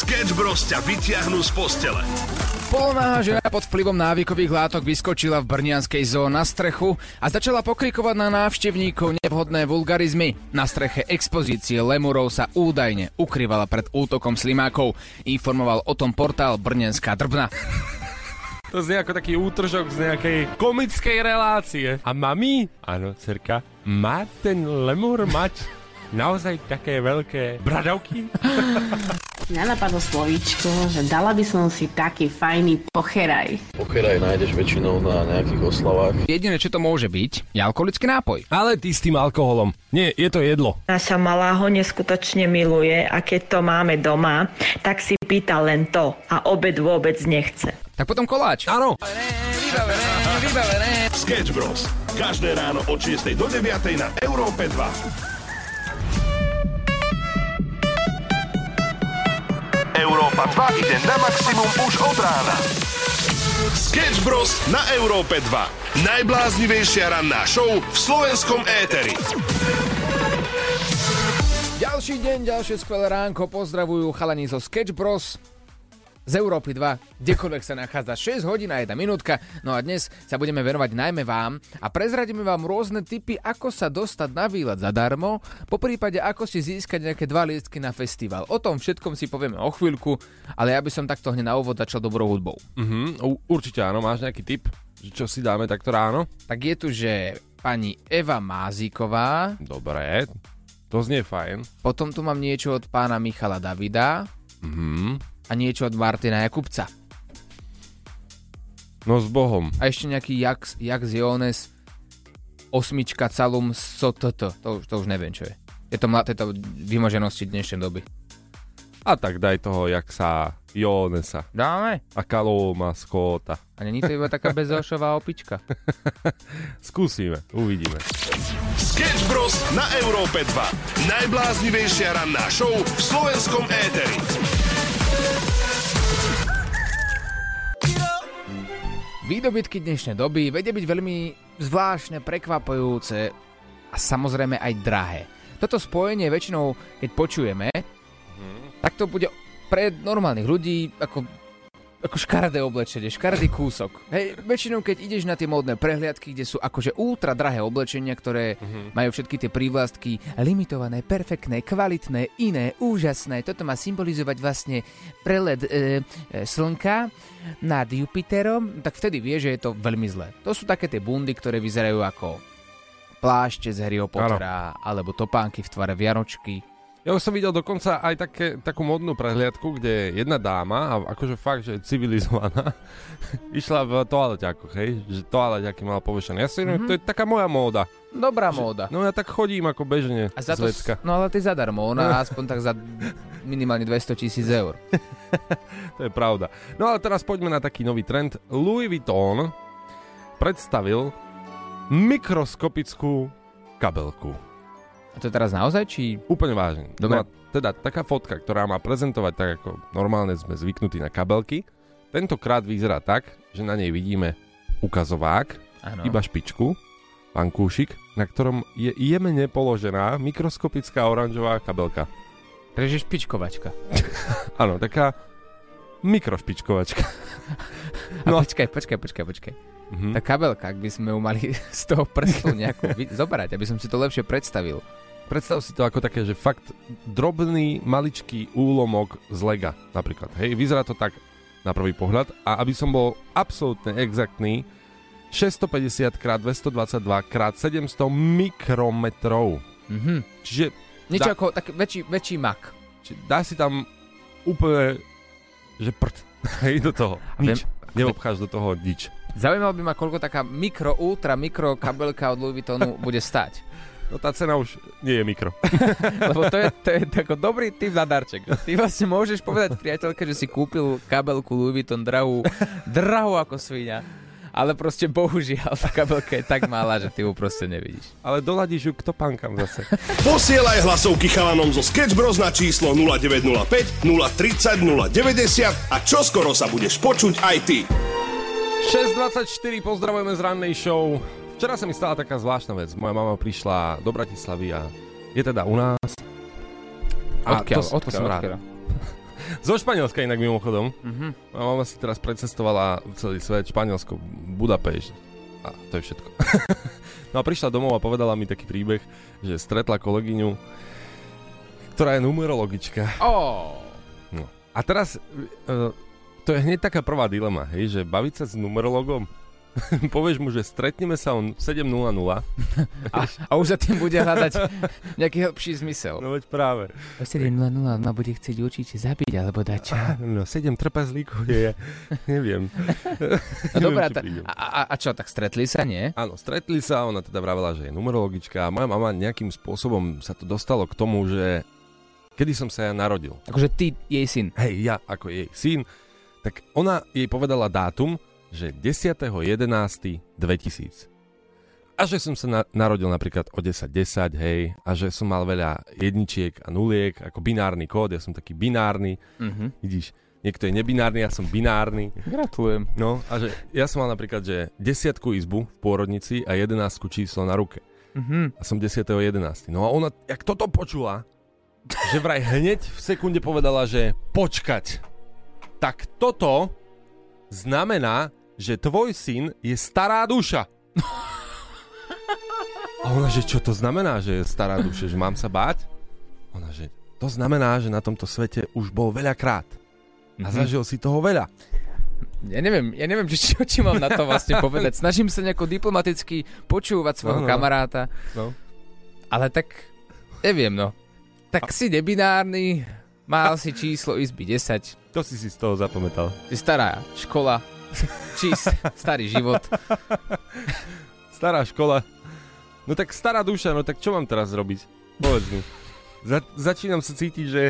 Sketch Bros ťa vytiahnu z postele. Polná žena pod vplyvom návykových látok vyskočila v brnianskej zoo na strechu a začala pokrikovať na návštevníkov nevhodné vulgarizmy. Na streche expozície lemurov sa údajne ukrývala pred útokom slimákov. Informoval o tom portál Brnenská drbna. To znie ako taký útržok z nejakej komickej relácie. A mami, áno, cerka, má ten lemur mať naozaj také veľké bradavky? Mňa napadlo slovíčko, že dala by som si taký fajný pocheraj. Pocheraj nájdeš väčšinou na nejakých oslavách. Jediné, čo to môže byť, je alkoholický nápoj. Ale ty s tým alkoholom. Nie, je to jedlo. Naša malá ho neskutočne miluje a keď to máme doma, tak si pýta len to a obed vôbec nechce. Tak potom koláč. Áno. Vybavené, vybavené. Sketch Bros. Každé ráno od 6 do 9 na Európe 2. Európa 2 ide na maximum už od rána. Sketch Bros. na Európe 2. Najbláznivejšia ranná show v slovenskom éteri. Ďalší deň, ďalšie skvelé ránko. Pozdravujú chalani zo Sketch Bros z Európy 2, kdekoľvek sa nachádza 6 hodín a 1 minútka. No a dnes sa budeme venovať najmä vám a prezradíme vám rôzne tipy, ako sa dostať na výlet zadarmo, po prípade ako si získať nejaké dva lístky na festival. O tom všetkom si povieme o chvíľku, ale ja by som takto hneď na úvod začal dobrou hudbou. Uh-huh. Určite áno, máš nejaký tip, čo si dáme takto ráno? Tak je tu, že pani Eva Máziková. Dobre, to znie fajn. Potom tu mám niečo od pána Michala Davida. Uh-huh a niečo od Martina Jakubca. No s Bohom. A ešte nejaký Jax, Jax Jones osmička Calum Sototo. To, to už neviem, čo je. Je to, je to vymoženosti dnešnej doby. A tak daj toho Jaxa Jonesa. Dáme? A Kaloma Skóta. A není to iba taká bezošová opička? Skúsime, uvidíme. Sketch Bros. na Európe 2. Najbláznivejšia ranná show v slovenskom éteri. Výdobytky dnešnej doby vedia byť veľmi zvláštne, prekvapujúce a samozrejme aj drahé. Toto spojenie väčšinou, keď počujeme, mm. tak to bude pre normálnych ľudí ako, ako škaredé oblečenie, škaredý kúsok. Hej, väčšinou, keď ideš na tie módne prehliadky, kde sú akože ultra drahé oblečenia, ktoré mm-hmm. majú všetky tie prívlastky limitované, perfektné, kvalitné, iné, úžasné. Toto má symbolizovať vlastne prelet e, e, slnka nad Jupiterom, tak vtedy vie, že je to veľmi zlé. To sú také tie bundy, ktoré vyzerajú ako plášte z Harryho Pottera, ano. alebo topánky v tvare Vianočky. Ja už som videl dokonca aj také, takú modnú prehliadku, kde jedna dáma, a akože fakt, že civilizovaná, išla v toaleťákoch, hej, že toaleťáky mala povešené. Ja si mm-hmm. to je taká moja móda. Dobrá že, móda. No ja tak chodím ako bežne a za to, No ale ty zadarmo, ona aspoň tak za minimálne 200 tisíc eur. to je pravda. No ale teraz poďme na taký nový trend. Louis Vuitton predstavil mikroskopickú kabelku. A to je teraz naozaj, či... Úplne vážne. Dobre. No teda taká fotka, ktorá má prezentovať tak, ako normálne sme zvyknutí na kabelky, tentokrát vyzerá tak, že na nej vidíme ukazovák, ano. iba špičku, pankúšik, na ktorom je jemne položená mikroskopická oranžová kabelka. Takže špičkovačka. Áno, taká mikrošpičkovačka. no. A počkaj, počkaj, počkaj, počkaj. Mm-hmm. Tá kabelka, ak by sme ju mali z toho prstu nejakú zobrať, aby som si to lepšie predstavil. Predstav si to ako také, že fakt drobný, maličký úlomok z lega napríklad. Hej, vyzerá to tak na prvý pohľad a aby som bol absolútne exaktný, 650 x 222 x 700 mikrometrov. Mm-hmm. Čiže... Niečo dá, ako tak väčší, väčší mak. Čiže dá si tam úplne, že prd, hej, do toho. Nič. Neobcháš do toho nič. Zaujímavé by ma, koľko taká mikro, ultra mikro kabelka od Louis Vuittonu bude stať. No tá cena už nie je mikro. Lebo to je, to je tako dobrý typ na darček. Ty vlastne môžeš povedať priateľke, že si kúpil kabelku Louis Vuitton drahú, drahú ako svinia. Ale proste bohužiaľ tá kabelka je tak malá, že ty ju proste nevidíš. Ale doladíš ju k topánkam zase. Posielaj hlasovky chalanom zo Sketch Bros na číslo 0905 030 090 a čoskoro sa budeš počuť aj ty. 6.24, pozdravujeme z rannej show. Včera sa mi stala taká zvláštna vec. Moja mama prišla do Bratislavy a je teda u nás. A odkiaľ, to, odkiaľ, to som rád. Zo Španielska inak mimochodom. Mhm. A mama si teraz precestovala celý svet, Španielsko, Budapešť. A to je všetko. no a prišla domov a povedala mi taký príbeh, že stretla kolegyňu, ktorá je numerologička. Ó, No. A teraz, uh, to je hneď taká prvá dilema, hej, že baviť sa s numerologom, povieš mu, že stretneme sa on 7.00, a, a už sa tým bude hľadať nejaký hlbší zmysel. no veď práve. O 7.00 ma bude chcieť určite zabiť, alebo dať čo. No 7 trpezlíkov je, neviem. No ta, a, a, a čo, tak stretli sa, nie? Áno, stretli sa, ona teda vravela, že je numerologička a moja mama nejakým spôsobom sa to dostalo k tomu, že kedy som sa ja narodil. Akože ty, jej syn. Hej, ja ako jej syn, tak ona jej povedala dátum, že 10.11.2000. A že som sa na- narodil napríklad o 10.10, hej, a že som mal veľa jedničiek a nuliek, ako binárny kód, ja som taký binárny, Mhm. vidíš, niekto je nebinárny, ja som binárny. Gratulujem. No, a že ja som mal napríklad, že desiatku izbu v pôrodnici a jedenáctku číslo na ruke. Mhm. A som 10.11. No a ona, jak toto počula, že vraj hneď v sekunde povedala, že počkať. Tak toto znamená, že tvoj syn je stará duša. A ona, že čo to znamená, že je stará duša, že mám sa báť? Ona, že to znamená, že na tomto svete už bol veľakrát. A Mhm. zažil si toho veľa. Ja neviem, ja neviem, či, čo ti mám na to vlastne povedať. Snažím sa nejako diplomaticky počúvať svojho No, no. kamaráta, No. ale tak neviem, no. Tak si nebinárny, mal si číslo izby 10, To si si z toho zapamätal. si stará škola, či s- starý život. Stará škola. No tak stará duša, no tak čo mám teraz robiť? Povedz mi. Za- začínam sa cítiť, že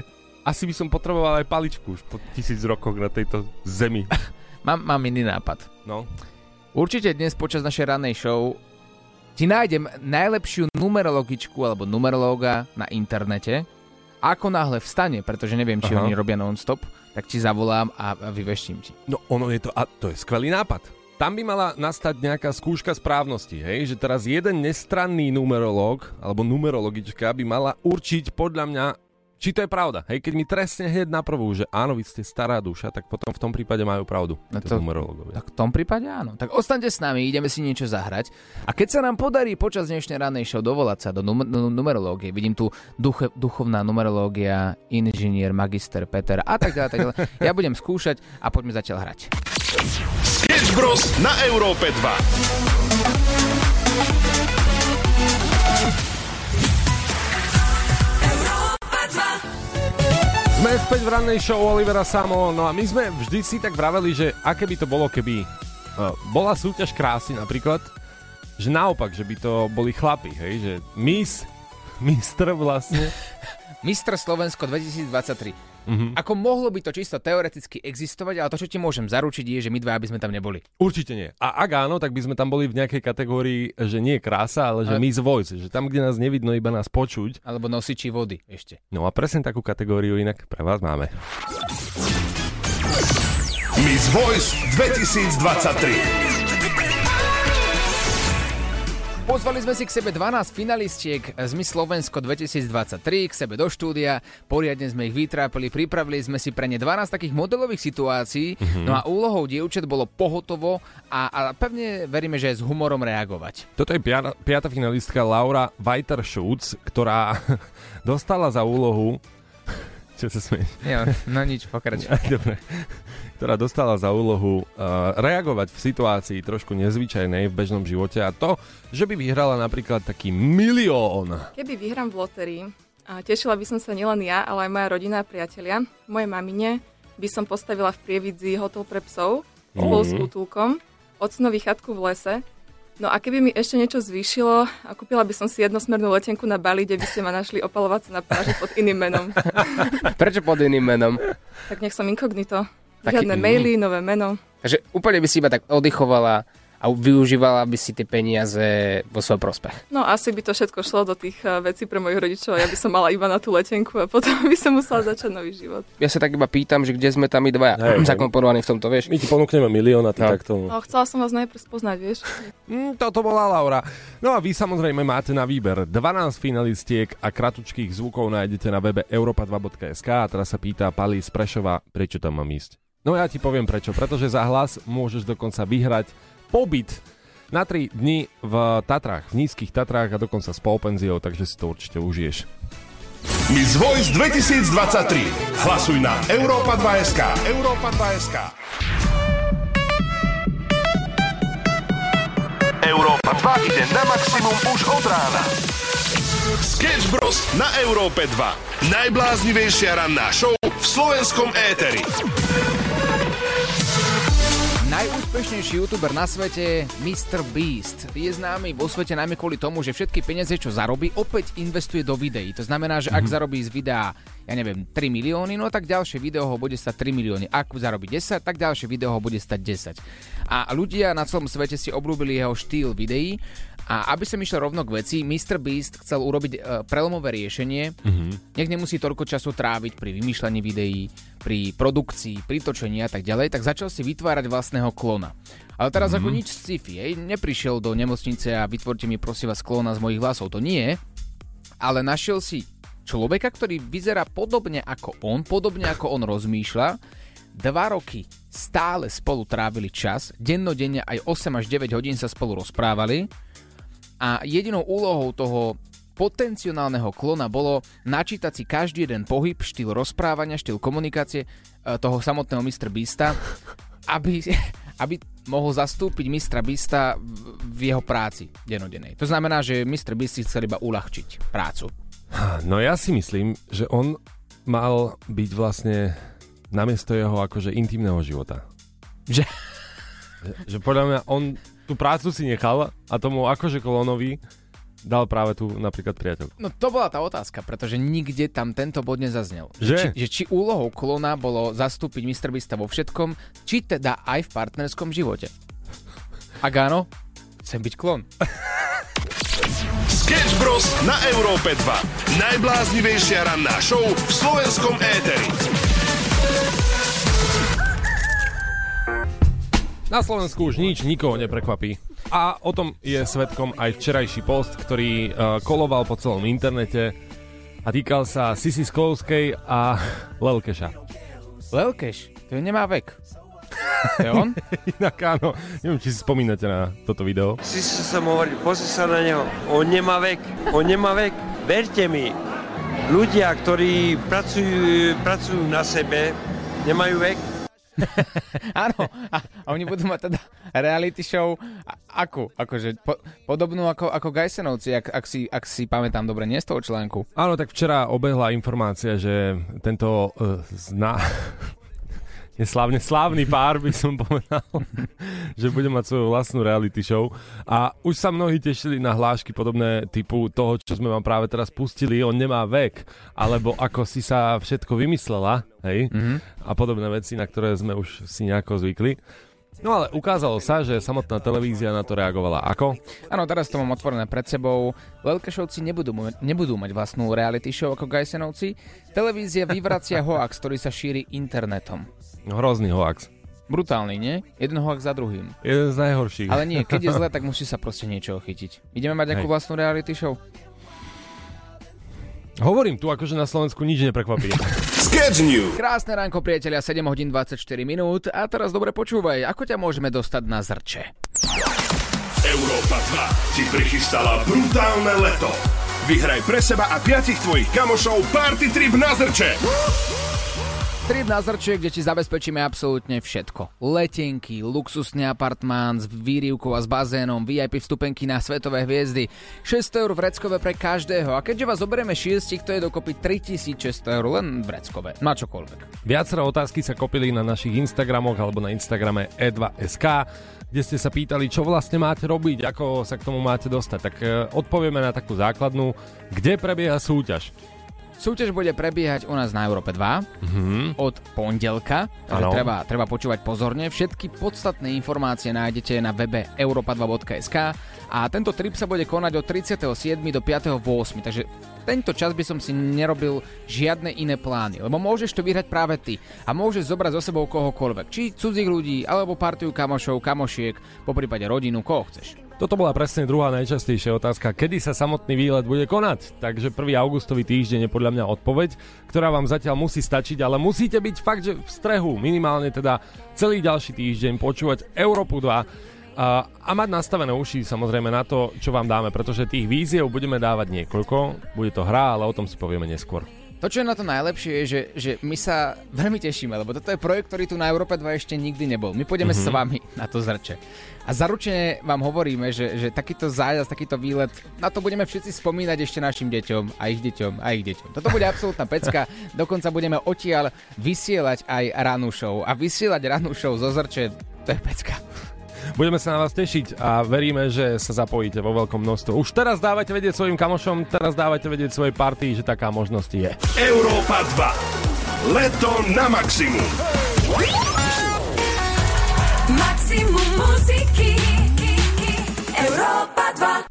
asi by som potreboval aj paličku už po tisíc rokoch na tejto zemi. Mám, mám iný nápad. No. Určite dnes počas našej rannej show ti nájdem najlepšiu numerologičku alebo numerológa na internete. Ako náhle vstane, pretože neviem, či Aha. oni robia non-stop, tak ti zavolám a, a ti. No ono je to, a to je skvelý nápad. Tam by mala nastať nejaká skúška správnosti, hej? Že teraz jeden nestranný numerológ alebo numerologička by mala určiť podľa mňa, či to je pravda. Hej, keď mi trestne hneď na prvú, že áno, vy ste stará duša, tak potom v tom prípade majú pravdu. No to-. Tak v tom prípade áno. Tak ostaňte s nami, ideme si niečo zahrať. A keď sa nám podarí počas dnešnej rannej show dovolať sa do num- num- numerológie, vidím tu duche- duchovná numerológia, inžinier, magister Peter a tak ďalej, tak ďalej. Ja budem skúšať a poďme zatiaľ hrať. Sketch Bros. na Európe 2. Sme späť v rannej show Olivera Samo, no a my sme vždy si tak vraveli, že aké by to bolo, keby uh, bola súťaž krásy napríklad, že naopak, že by to boli chlapi, hej, že Miss, Mistr vlastne. Mistr Slovensko 2023. Mhm. Ako mohlo by to čisto teoreticky existovať, ale to, čo ti môžem zaručiť, je, že my dva by sme tam neboli. Určite nie. A ak áno, tak by sme tam boli v nejakej kategórii, že nie krása, ale že Ale- Miss Voice, že tam, kde nás nevidno, iba nás počuť. Alebo nosiči vody ešte. No a presne takú kategóriu inak pre vás máme. Miss Voice 2023. Pozvali sme si k sebe 12 finalistiek z Miss Slovensko 2023 k sebe do štúdia. Poriadne sme ich vytrápili, pripravili sme si pre ne 12 takých modelových situácií. No a úlohou dievčat bolo pohotovo a, a pevne veríme, že s humorom reagovať. Toto je piata, piata finalistka Laura Weiter-Schutz, ktorá dostala za úlohu... Čo sa smieš? Jo, no nič, pokračuj. Dobre. Ktorá dostala za úlohu uh, reagovať v situácii trošku nezvyčajnej v bežnom živote a to, že by vyhrala napríklad taký milión. Keby vyhrám v lotérii, a tešila by som sa nielen ja, ale aj moja rodina a priatelia. Mojej mamine by som postavila v Prievidzi hotel pre psov spolu s útulkom, ocnovi chatku v lese. No a keby mi ešte niečo zvýšilo, a kúpila by som si jednosmernú letenku na Bali, kde by ste ma našli opalovať sa na pláži pod iným menom. Prečo pod iným menom? Tak nech som inkognito. Taký- Žiadne maily, nové meno. Takže úplne by si iba tak oddychovala a využívala by si tie peniaze vo svoj prospech. No asi by to všetko šlo do tých eh, vecí pre mojich rodičov a ja by som mala iba na tú letenku a potom by som musela začať nový život. Ja sa tak iba pýtam, že kde sme tam my dvaja hej. zakomponovaní v tomto, vieš? My ti ponúkneme milión a ty No. takto... No, chcela som vás najprv spoznať, vieš. Mm, toto bola Laura. No a vy samozrejme máte na výber 12 finalistiek a kratučkých zvukov nájdete na webe europa2.sk a teraz sa pýta Pali z Prešova, prečo tam mám ísť. No ja ti poviem prečo, pretože za hlas môžeš dokonca vyhrať pobyt na 3 dni v Tatrách, v nízkych Tatrách a dokonca s polpenziou, takže si to určite užiješ. Miss Voice 2023. Hlasuj na Európa 2SK. Európa 2SK. Európa 2 ide na maximum už od rána. Sketch Bros. na Európe 2. Najbláznivejšia ranná show v slovenskom éteri. Najúspešnejší youtuber na svete, Mr. Beast, je známy vo svete najmä kvôli tomu, že všetky peniaze, čo zarobí, opäť investuje do videí. To znamená, že ak zarobí z videa, ja neviem, 3 milióny, no tak ďalšie video ho bude stať 3 milióny. Ak zarobí 10, tak ďalšie video ho bude stať 10. A ľudia na celom svete si obľúbili jeho štýl videí a aby som išiel rovno k veci, Mr. Beast chcel urobiť e, prelomové riešenie. Nech nemusí toľko času tráviť pri vymýšľaní videí, pri produkcii, pri točení a tak ďalej, tak začal si vytvárať vlastného klona. Ale teraz ako nič sci-fi, hej, neprišiel do nemocnice a vytvorte mi prosím vás klona z mojich vlasov, to nie, ale našiel si človeka, ktorý vyzerá podobne ako on, podobne ako on rozmýšľa, dva roky stále spolu trávili čas, dennodenne aj 8 až 9 hodín sa spolu rozprávali a jedinou úlohou toho potenciálneho klona bolo načítať si každý jeden pohyb, štýl rozprávania, štýl komunikácie e, toho samotného Mr. Beasta, aby, aby mohol zastúpiť Mr. Beasta v- jeho práci denodennej. To znamená, že Mr. Beast si chcel iba uľahčiť prácu. No ja si myslím, že on mal byť vlastne namiesto jeho akože intimného života. Že? Že, že podľa mňa on tú prácu si nechal a tomu akože kolonovi dal práve tu napríklad priateľ. No to bola tá otázka, pretože nikde tam tento bod nezaznel. Že? Či, že či úlohou klona bolo zastúpiť Mr. Beasta vo všetkom, či teda aj v partnerskom živote. Ak áno, chcem byť klon. Sketch Bros. na Európe 2. Najbláznivejšia ranná show v slovenskom éteri. Na Slovensku už nič nikoho neprekvapí. A o tom je svetkom aj včerajší post, ktorý uh, koloval po celom internete a týkal sa Sisi Sklovskej a Lelkeša. Lelkeš, to nemá vek. Je on? Inak áno, neviem, či si spomínate na toto video. Si si som hovoril, pozri sa na neho, on nemá vek, on nemá vek. Verte mi, ľudia, ktorí pracujú, pracujú na sebe, nemajú vek. Áno, a, a oni budú mať teda reality show a, akú? Akože po, podobnú ako, ako Gajsenovci, ak, ak, si, ak si pamätám dobre, nie z toho článku. Áno, tak včera obehla informácia, že tento uh, zná... Neslávne slávny pár by som povedal, že bude mať svoju vlastnú reality show. A už sa mnohí tešili na hlášky podobné typu toho, čo sme vám práve teraz pustili, on nemá vek, alebo ako si sa všetko vymyslela, hej, mm-hmm. a podobné veci, na ktoré sme už si nejako zvykli. No ale ukázalo sa, že samotná televízia na to reagovala ako? Áno, teraz to mám otvorené pred sebou. Veľkešovci nebudú, nebudú mať vlastnú reality show ako Gajsenovci. Televízia vyvracia hoax, ktorý sa šíri internetom. Hrozný hoax. Brutálny, nie? Jeden hoax za druhým. Jeden z najhorších. Ale nie, keď je zle, tak musí sa proste niečo chytiť. Ideme mať nejakú Hej. vlastnú reality show? Hovorím tu, akože na Slovensku nič neprekvapí. Sketch News. Krásne ránko, priatelia, 7 hodín 24 minút. A teraz dobre počúvaj, ako ťa môžeme dostať na zrče? Európa 2 ti prichystala brutálne leto. Vyhraj pre seba a piatich tvojich kamošov party trip na Zrče. Trip na zrče, kde ti zabezpečíme absolútne všetko. Letenky, luxusný apartmán s výrivkou a s bazénom, VIP vstupenky na svetové hviezdy, 600 eur vreckové pre každého a keďže vás zoberieme šiestich, to je dokopy 3600 eur len vreckové, na čokoľvek. Viacero otázky sa kopili na našich Instagramoch alebo na Instagrame e2sk, kde ste sa pýtali, čo vlastne máte robiť, ako sa k tomu máte dostať. Tak e, odpovieme na takú základnú, kde prebieha súťaž. Súťaž bude prebiehať u nás na Európe 2 Mhm. od pondelka, takže treba, treba počúvať pozorne. Všetky podstatné informácie nájdete na webe europa2.sk a tento trip sa bude konať od 37. do 5.8. Takže tento čas by som si nerobil žiadne iné plány, lebo môžeš to vyhrať práve ty a môžeš zobrať so sebou kohokoľvek, či cudzích ľudí, alebo partiu kamošov, kamošiek, po prípade rodinu, koho chceš. Toto bola presne druhá najčastejšia otázka, kedy sa samotný výlet bude konať. Takže 1. augustový týždeň je podľa mňa odpoveď, ktorá vám zatiaľ musí stačiť, ale musíte byť fakt, že v strehu, minimálne teda celý ďalší týždeň, počúvať Európu 2 a, a mať nastavené uši samozrejme na to, čo vám dáme, pretože tých víziev budeme dávať niekoľko, bude to hra, ale o tom si povieme neskôr. To, čo je na to najlepšie, je, že, že my sa veľmi tešíme, lebo toto je projekt, ktorý tu na Európe 2 ešte nikdy nebol. My pôjdeme mm-hmm. s vami na to zrče. A zaručene vám hovoríme, že, že takýto zájazd, takýto výlet, na to budeme všetci spomínať ešte našim deťom a ich deťom a ich deťom. Toto bude absolútna pecka, dokonca budeme odtiaľ vysielať aj ranú show. A vysielať ranú show zo zrče, to je pecka. Budeme sa na vás tešiť a veríme, že sa zapojíte vo veľkom množstve. Už teraz dávajte vedieť svojim kamošom, teraz dávajte vedieť svojej partii, že taká možnosť je. Európa 2. Leto na maximum. Maximum muziky Európa 2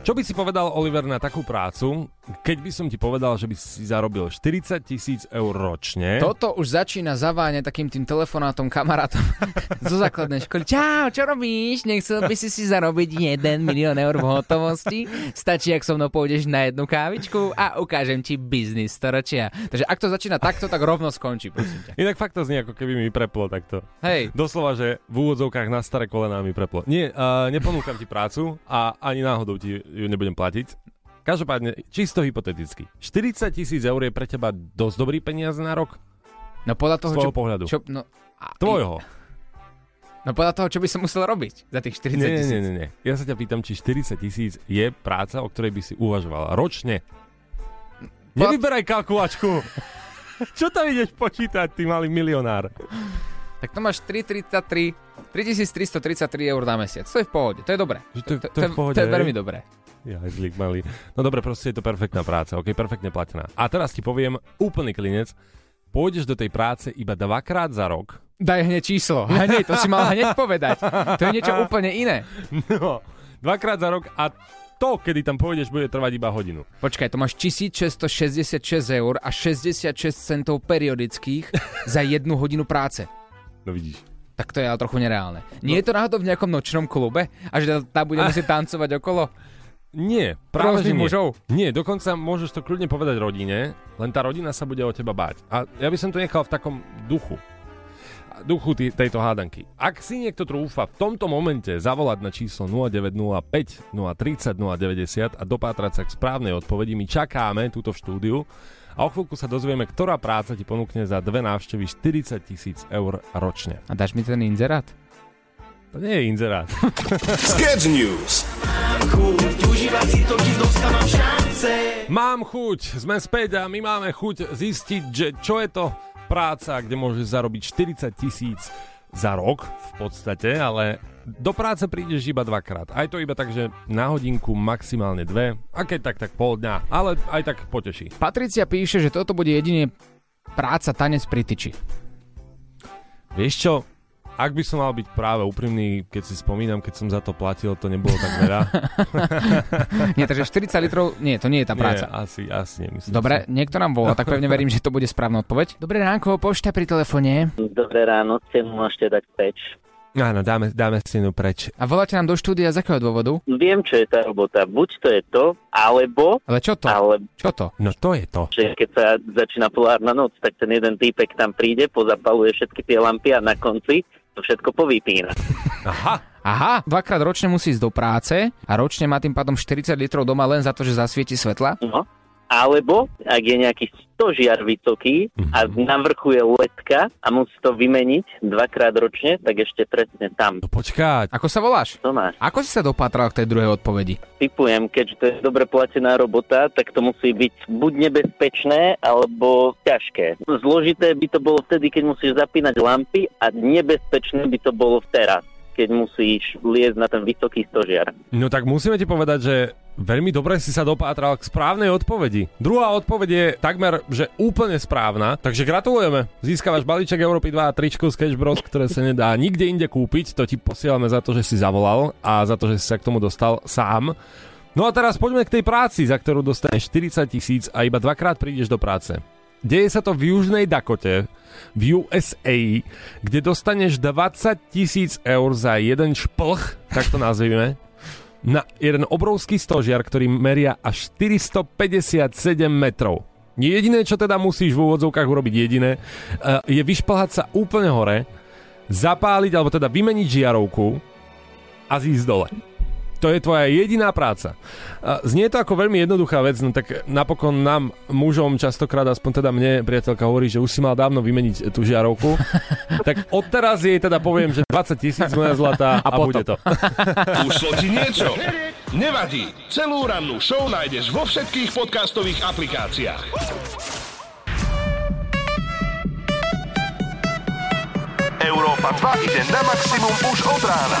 Čo by si povedal, Oliver, na takú prácu, keď by som ti povedal, že by si zarobil 40 tisíc eur ročne? Toto už začína zaváňať takým tým telefonátom kamarátom zo základnej školy. Čau, čo robíš? Nechcel by si si zarobiť 1 milión eur v hotovosti? Stačí, ak so mnou pôjdeš na jednu kávičku a ukážem ti biznis storočia. Takže ak to začína takto, tak rovno skončí, prosím ťa. Inak fakt to znie, ako keby mi preplo takto. Hej. Doslova, že v úvodzovkách na staré kolená mi preplo. Nie, uh, neponúkam ti prácu a ani náhodou ti ju nebudem platiť. Každopádne, čisto hypoteticky. 40 tisíc eur je pre teba dosť dobrý peniaz na rok? No podľa toho, čo, pohľadu. Čo, no, a, Tvojho. No podľa toho, čo by som musel robiť za tých 40 Nie, nie, tisíc. nie, nie, nie. Ja sa ťa pýtam, či 40 tisíc je práca, o ktorej by si uvažoval ročne. Nevyberaj kalkulačku. Čo tam ideš počítať, ty malý milionár? Tak to máš 333, 3333 eur na mesiac. To je v pohode, to je dobré. Že to, to, to, je to je veľmi dobré. Ja, zlík malý. No dobre, proste je to perfektná práca, ok, perfektne platená. A teraz ti poviem úplný klinec. Pôjdeš do tej práce iba dvakrát za rok. Daj hneď číslo. Hneď, to si mal hneď povedať. To je niečo úplne iné. No, dvakrát za rok a to, kedy tam pôjdeš, bude trvať iba hodinu. Počkaj, to máš 1666 eur a 66 centov periodických za jednu hodinu práce. No vidíš. Tak to je ale trochu nereálne. Nie je to náhodou v nejakom nočnom klube? A že tam bude musieť tancovať okolo? Nie, práve že nie. mužov? Nie, dokonca môžeš to kľudne povedať rodine, len tá rodina sa bude o teba báť. A ja by som to nechal v takom duchu. Duchu tý, tejto hádanky. Ak si niekto trúfa v tomto momente zavolať na číslo 0905 030 090 a dopátrať sa k správnej odpovedi, my čakáme túto v štúdiu a o chvíľku sa dozvieme, ktorá práca ti ponúkne za dve návštevy 40 tisíc eur ročne. A dáš mi ten inzerát? To nie je inzerát. Sketch News. Mám chuť, sme späť a my máme chuť zistiť, že čo je to práca, kde môžeš zarobiť 40 tisíc za rok v podstate, ale do práce prídeš iba dvakrát. Aj to iba tak, že na hodinku maximálne dve, a keď tak, tak pol dňa, ale aj tak poteší. Patricia píše, že toto bude jedine práca tanec pri tyči. Vieš čo, ak by som mal byť práve úprimný, keď si spomínam, keď som za to platil, to nebolo tak veľa. Nie, takže 40 litrov, nie, to nie je tá práca. Nie, asi, asi nemyslím. Dobre, si. niekto nám volá, tak pevne verím, že to bude správna odpoveď. Dobré ránko, pošta pri telefóne. Dobré ráno, cenu môžete dať preč. Áno, dáme, dáme stenu preč. A voláte nám do štúdia z akého dôvodu? Viem, čo je tá robota. Buď to je to, alebo... Ale čo to? Ale, Čo to? No to je to. že keď sa začína polárna noc, tak ten jeden týpek tam príde, pozapaluje všetky tie lampy a na konci to všetko povypína. Aha, Aha, dvakrát ročne musí ísť do práce a ročne má tým pádom 40 litrov doma len za to, že zasvieti svetla. No. Alebo, ak je nejaký stožiar vysoký a na vrchu je letka a musí to vymeniť dvakrát ročne, tak ešte presne tam. no počkať. Ako sa voláš? Tomáš, Ako si sa dopátral k tej druhej odpovedi? typujem, keďže to je dobre platená robota, tak to musí byť buď nebezpečné, alebo ťažké. Zložité by to bolo vtedy, keď musíš zapínať lampy a nebezpečné by to bolo teraz, keď musíš liezť na ten vysoký stožiar. No tak musíme ti povedať, že veľmi dobre si sa dopátral k správnej odpovedi. Druhá odpoveď je takmer, že úplne správna, takže gratulujeme. Získavaš balíček Európy 2 a tričku Sketch Bros, ktoré sa nedá nikde inde kúpiť. To ti posielame za to, že si zavolal a za to, že si sa k tomu dostal sám. No a teraz poďme k tej práci, za ktorú dostaneš 40 tisíc a iba dvakrát prídeš do práce. Deje sa to v Južnej Dakote, v USA, kde dostaneš 20 tisíc eur za jeden šplch, tak to nazvime, na jeden obrovský stožiar, ktorý meria až 457 metrov. Jediné, čo teda musíš v úvodzovkách urobiť jediné, eh, je vyšplhať sa úplne hore, zapáliť, alebo teda vymeniť žiarovku a zísť dole. To je tvoja jediná práca. Znie to ako veľmi jednoduchá vec, no tak napokon nám, mužom, častokrát, aspoň teda mne, priateľka hovorí, že už si mal dávno vymeniť tú žiarovku. tak odteraz jej teda poviem, že 20 tisíc moja zlatá a, a bude to. Ušlo ti niečo? Nevadí. Celú rannú show nájdeš vo všetkých podcastových aplikáciách. Európa 2 ide na maximum už od rána.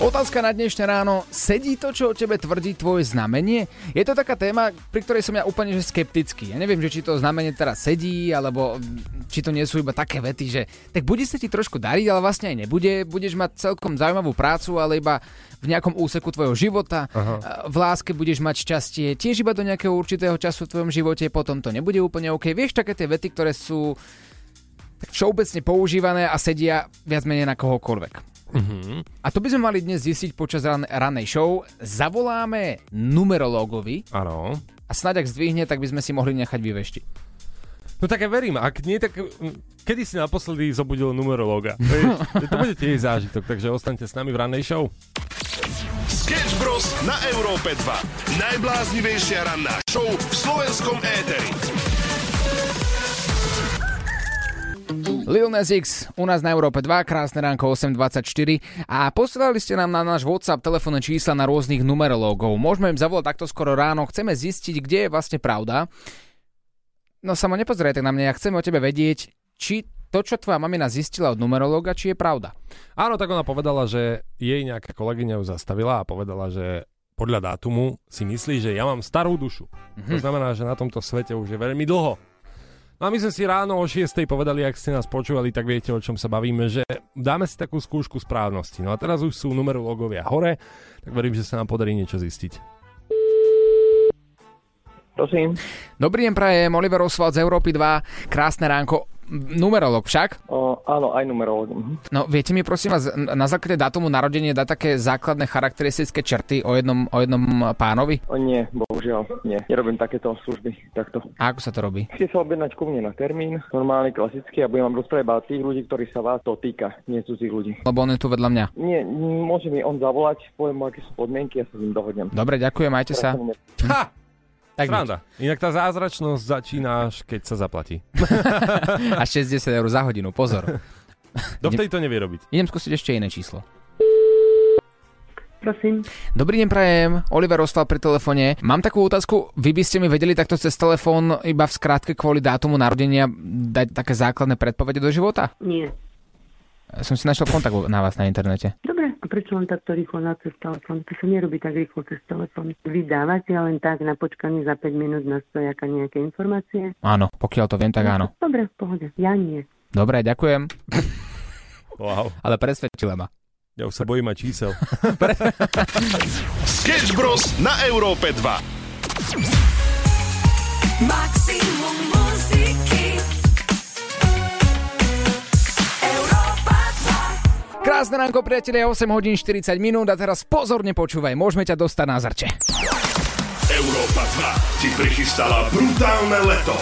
Otázka na dnešné ráno. Sedí to, čo o tebe tvrdí tvoje znamenie? Je to taká téma, pri ktorej som ja úplne že skeptický. Ja neviem, že či to znamenie teraz sedí, alebo či to nie sú iba také vety, že tak bude sa ti trošku dariť, ale vlastne aj nebude. Budeš mať celkom zaujímavú prácu, ale iba v nejakom úseku tvojho života. Aha. V láske budeš mať šťastie tiež iba do nejakého určitého času v tvojom živote, potom to nebude úplne OK. Vieš, také tie vety, ktoré sú tak všeobecne používané a sedia viac menej na kohokoľvek. Mhm. A to by sme mali dnes zistiť počas ran- ranej show. Zavoláme numerológovi Áno. a snáď ak zdvihne, tak by sme si mohli nechať vyveštiť. No tak ja verím, ak nie, tak mm, kedy si naposledy zobudil numerológa? To bude tiež zážitok, takže ostaňte s nami v rannej show. Sketch Bros. na Európe 2. Najbláznivejšia ranná show v slovenskom éteri. Lil Nas X u nás na Európe 2, krásne ránko 8.24 a posielali ste nám na náš WhatsApp telefónne čísla na rôznych numerológov. Môžeme im zavolať takto skoro ráno, chceme zistiť, kde je vlastne pravda. No samo nepozeraj tak na mňa, ja chcem o tebe vedieť, či to, čo tvoja mamina zistila od numerológa, či je pravda. Áno, tak ona povedala, že jej nejaká kolegyňa ju zastavila a povedala, že podľa dátumu si myslí, že ja mám starú dušu. To znamená, že na tomto svete už je veľmi dlho. No a my sme si ráno o 6. povedali, ak ste nás počúvali, tak viete, o čom sa bavíme, že dáme si takú skúšku správnosti. No a teraz už sú numerológovia hore, tak verím, že sa nám podarí niečo zistiť. Prosím. Dobrý deň, prajem, Oliver Oswald z Európy 2, krásne ránko. Numerológ však? O, áno, aj numerológ. Mhm. No viete mi prosím vás na základe dátumu narodenia dať také základné charakteristické črty o jednom, o jednom pánovi? O, nie, bohužiaľ, nie. Nerobím takéto služby takto. A ako sa to robí? Chcete sa objednať ku mne na termín, normálny, klasický, a budem vám rozprávať iba tých ľudí, ktorí sa vás to týka, nie cudzích ľudí. Lebo on je tu vedľa mňa. Nie, môže mi on zavolať, poviem mu, aké sú podmienky, ja sa s ním dohodnem. Dobre, ďakujem, majte sa. Ha! Tak Sranda. Inak tá zázračnosť začína až keď sa zaplatí. A 60 eur za hodinu, pozor. Do vtedy to nevie robiť. Idem skúsiť ešte iné číslo. Prosím. Dobrý deň, prajem. Oliver Osval pri telefóne. Mám takú otázku. Vy by ste mi vedeli takto cez telefón iba v skrátke kvôli dátumu narodenia dať také základné predpovede do života? Nie. Som si našiel kontakt na vás na internete. Dobre, prečo len takto rýchlo na cez telefón? To sa nerobí tak rýchlo cez telefón. Vy dávate len tak na počkanie za 5 minút na stojaka nejaké informácie? Áno, pokiaľ to viem, tak áno. Dobre, v pohode. Ja nie. Dobre, ďakujem. Wow. Ale presvedčila ma. Ja už sa bojím mať čísel. Sketch Bros. na Európe 2. Maximum muziky Krásne ránko, priatelia, 8 hodín 40 minút a teraz pozorne počúvaj, môžeme ťa dostať na zrče. Európa 2 ti prichystala brutálne leto.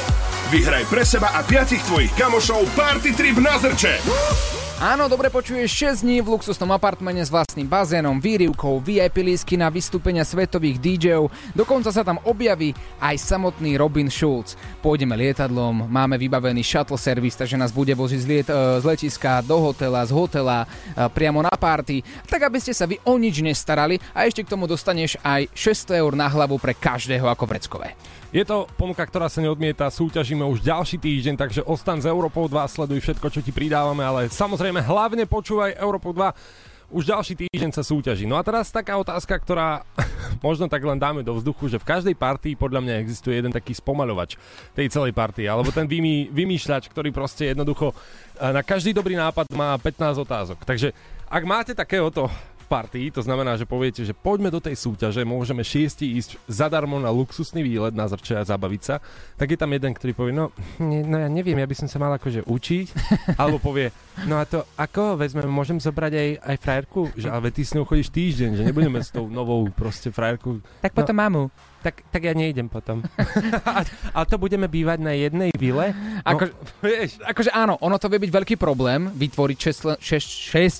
Vyhraj pre seba a piatich tvojich kamošov party trip na Zrče. Áno, dobre počuješ 6 dní v luxusnom apartmane s vlastným bazénom, výrivkou, VIP lísky na vystúpenia svetových DJov, dokonca sa tam objaví aj samotný Robin Schulz. Pôjdeme lietadlom, máme vybavený shuttle service, takže nás bude voziť z, liet, e, z letiska do hotela, z hotela e, priamo na party, tak aby ste sa vy o nič nestarali a ešte k tomu dostaneš aj 600 eur na hlavu pre každého ako vreckové. Je to ponuka, ktorá sa neodmieta, súťažíme už ďalší týždeň, takže ostan z Európou 2, sleduj všetko, čo ti pridávame, ale samozrejme hlavne počúvaj Európou 2, už ďalší týždeň sa súťaží. No a teraz taká otázka, ktorá možno tak len dáme do vzduchu, že v každej partii podľa mňa existuje jeden taký spomaľovač tej celej partii, alebo ten vymý, vymýšľač, ktorý proste jednoducho eh, na každý dobrý nápad má 15 otázok. Takže ak máte takéhoto partii, to znamená, že poviete, že poďme do tej súťaže, môžeme šiesti ísť zadarmo na luxusný výlet na zrče a zabaviť sa, tak je tam jeden, ktorý povie, no, ne, no ja neviem, ja by som sa mal akože učiť, alebo povie, no a to ako, vezme, môžem zobrať aj, aj frajerku, že ale ty s ňou chodíš týždeň, že nebudeme s tou novou proste frajerku. Tak potom no, mamu. Tak, tak ja nejdem potom. a, a to budeme bývať na jednej vile? No, Ako, vieš, akože áno, ono to vie byť veľký problém vytvoriť 6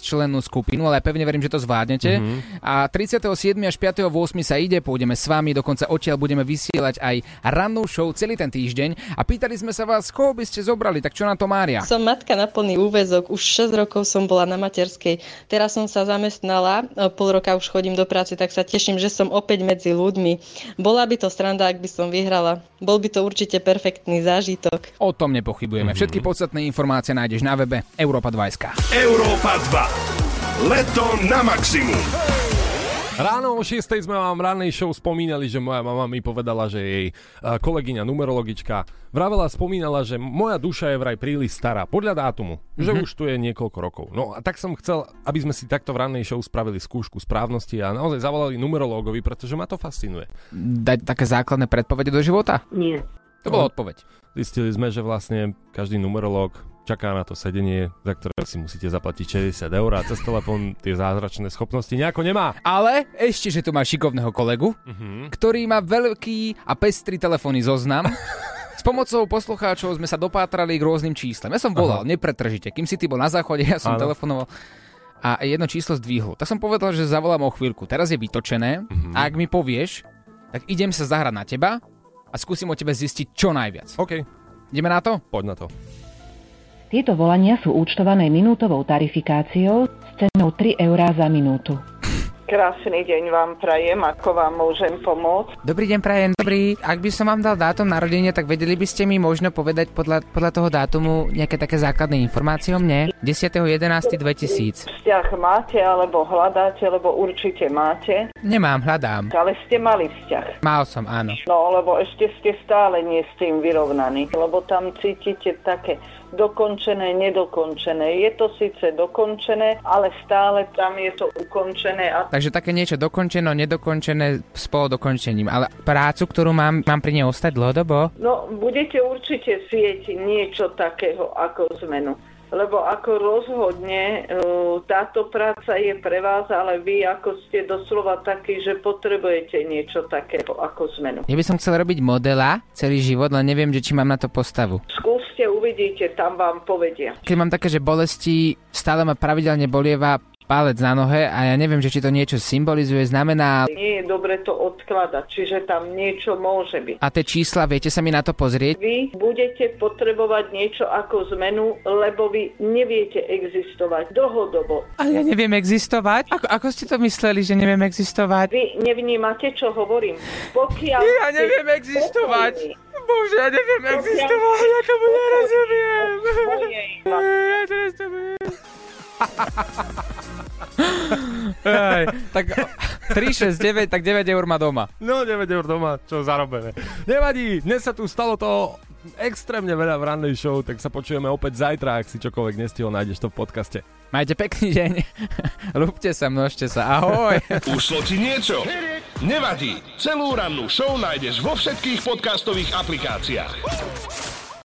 člennú skupinu, ale ja pevne verím, že to zvládnete. Mm-hmm. A 37. až 5. 8. sa ide, pôjdeme s vami, dokonca odtiaľ budeme vysielať aj rannú show celý ten týždeň. A pýtali sme sa vás, koho by ste zobrali, tak čo na to Mária? Som matka na plný úvezok, už 6 rokov som bola na materskej. Teraz som sa zamestnala, pol roka už chodím do práce, tak sa teším, že som opäť medzi ľuďmi. Bola by to stranda, ak by som vyhrala. Bol by to určite perfektný zážitok. O tom nepochybujeme. Mm-hmm. Všetky podstatné informácie nájdeš na webe Europa 2. Európa 2. Leto na maximum. Ráno o 6. sme vám v rannej show spomínali, že moja mama mi povedala, že jej kolegyňa numerologička vravela spomínala, že moja duša je vraj príliš stará, podľa dátumu, mm-hmm. že už tu je niekoľko rokov. No a tak som chcel, aby sme si takto v rannej show spravili skúšku správnosti a naozaj zavolali numerológovi, pretože ma to fascinuje. Dať také základné predpovede do života? Nie. To bola odpoveď. Zistili sme, že vlastne každý numerológ čaká na to sedenie, za ktoré si musíte zaplatiť 60 eur a cez telefón tie zázračné schopnosti nejako nemá. Ale ešte, že tu má šikovného kolegu, uh-huh. ktorý má veľký a pestrý telefónny zoznam. S pomocou poslucháčov sme sa dopátrali k rôznym číslam. Ja som volal, Aha. nepretržite. Kým si ty bol na záchode, ja som ano. telefonoval a jedno číslo zdvihol. Tak som povedal, že zavolám o chvíľku. Teraz je vytočené uh-huh. a ak mi povieš, tak idem sa zahrať na teba a skúsim o tebe zistiť čo najviac. OK. Ideme na to? Poď na to. Tieto volania sú účtované minútovou tarifikáciou s cenou 3 eurá za minútu. Krásny deň vám prajem, ako vám môžem pomôcť. Dobrý deň prajem, dobrý. Ak by som vám dal dátum narodenia, tak vedeli by ste mi možno povedať podľa, podľa toho dátumu nejaké také základné informácie o mne? 10.11.2000. Vzťah máte, alebo hľadáte, lebo určite máte. Nemám, hľadám. Ale ste mali vzťah. Mal som, áno. No, lebo ešte ste stále nie s tým vyrovnaní, lebo tam cítite také dokončené, nedokončené. Je to síce dokončené, ale stále tam je to ukončené. A... Takže také niečo dokončeno, nedokončené s polodokončením. Ale prácu, ktorú mám, mám pri nej ostať dlhodobo? No, budete určite sieť niečo takého ako zmenu lebo ako rozhodne e, táto práca je pre vás, ale vy ako ste doslova takí, že potrebujete niečo takého ako zmenu. Ja by som chcel robiť modela celý život, len neviem, že či mám na to postavu. Skúste, uvidíte, tam vám povedia. Keď mám také, že bolesti, stále ma pravidelne bolieva palec na nohe a ja neviem, že či to niečo symbolizuje, znamená... Nie je dobre to odkladať, čiže tam niečo môže byť. A tie čísla, viete sa mi na to pozrieť? Vy budete potrebovať niečo ako zmenu, lebo vy neviete existovať dlhodobo. Ale ja neviem existovať? Ako, ako ste to mysleli, že neviem existovať? Vy nevnímate, čo hovorím. Pokiaľ ja neviem existovať. Spokojný, Bože, ja neviem existovať, ja tomu nerozumiem. Ja teraz to Aj, tak 369, tak 9 eur má doma. No 9 eur doma, čo zarobené. Nevadí, dnes sa tu stalo to extrémne veľa v rannej show, tak sa počujeme opäť zajtra, ak si čokoľvek nestihol, nájdeš to v podcaste. Majte pekný deň. Lúbte sa, množte sa. Ahoj. Ušlo ti niečo? Nevadí. Celú rannú show nájdeš vo všetkých podcastových aplikáciách.